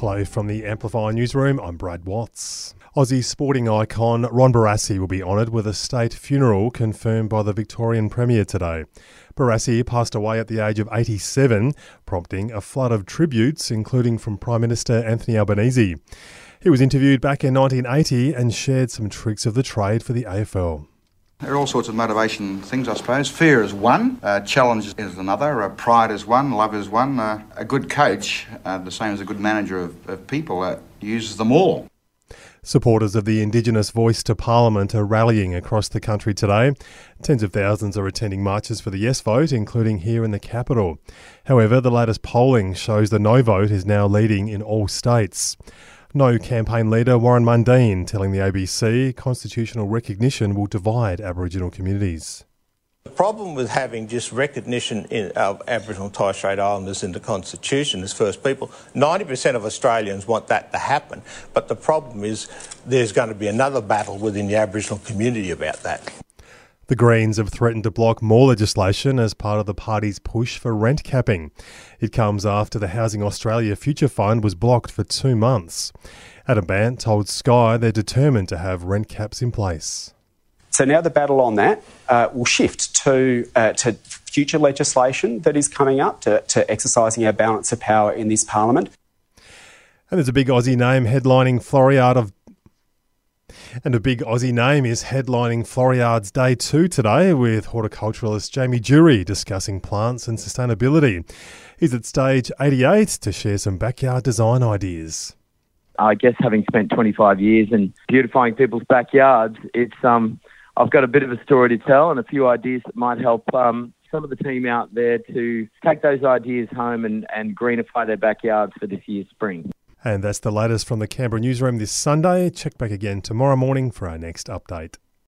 Hello from the Amplify newsroom. I'm Brad Watts. Aussie sporting icon Ron Barassi will be honoured with a state funeral confirmed by the Victorian Premier today. Barassi passed away at the age of 87, prompting a flood of tributes, including from Prime Minister Anthony Albanese. He was interviewed back in 1980 and shared some tricks of the trade for the AFL. There are all sorts of motivation things, I suppose. Fear is one, uh, challenge is another, uh, pride is one, love is one. Uh, a good coach, uh, the same as a good manager of, of people, uh, uses them all. Supporters of the Indigenous voice to Parliament are rallying across the country today. Tens of thousands are attending marches for the yes vote, including here in the capital. However, the latest polling shows the no vote is now leading in all states. No campaign leader Warren Mundine telling the ABC constitutional recognition will divide Aboriginal communities. The problem with having just recognition of Aboriginal and Torres Strait Islanders in the Constitution as First People, 90% of Australians want that to happen. But the problem is there's going to be another battle within the Aboriginal community about that. The Greens have threatened to block more legislation as part of the party's push for rent capping. It comes after the Housing Australia Future Fund was blocked for two months. Adam Bandt told Sky they're determined to have rent caps in place. So now the battle on that uh, will shift to uh, to future legislation that is coming up to, to exercising our balance of power in this parliament. And there's a big Aussie name headlining Floriade of and a big Aussie name is headlining Floriade's Day 2 today with horticulturalist Jamie Durie discussing plants and sustainability. He's at stage 88 to share some backyard design ideas. I guess having spent 25 years in beautifying people's backyards, it's um, I've got a bit of a story to tell and a few ideas that might help um, some of the team out there to take those ideas home and, and greenify their backyards for this year's spring. And that's the latest from the Canberra newsroom this Sunday. Check back again tomorrow morning for our next update.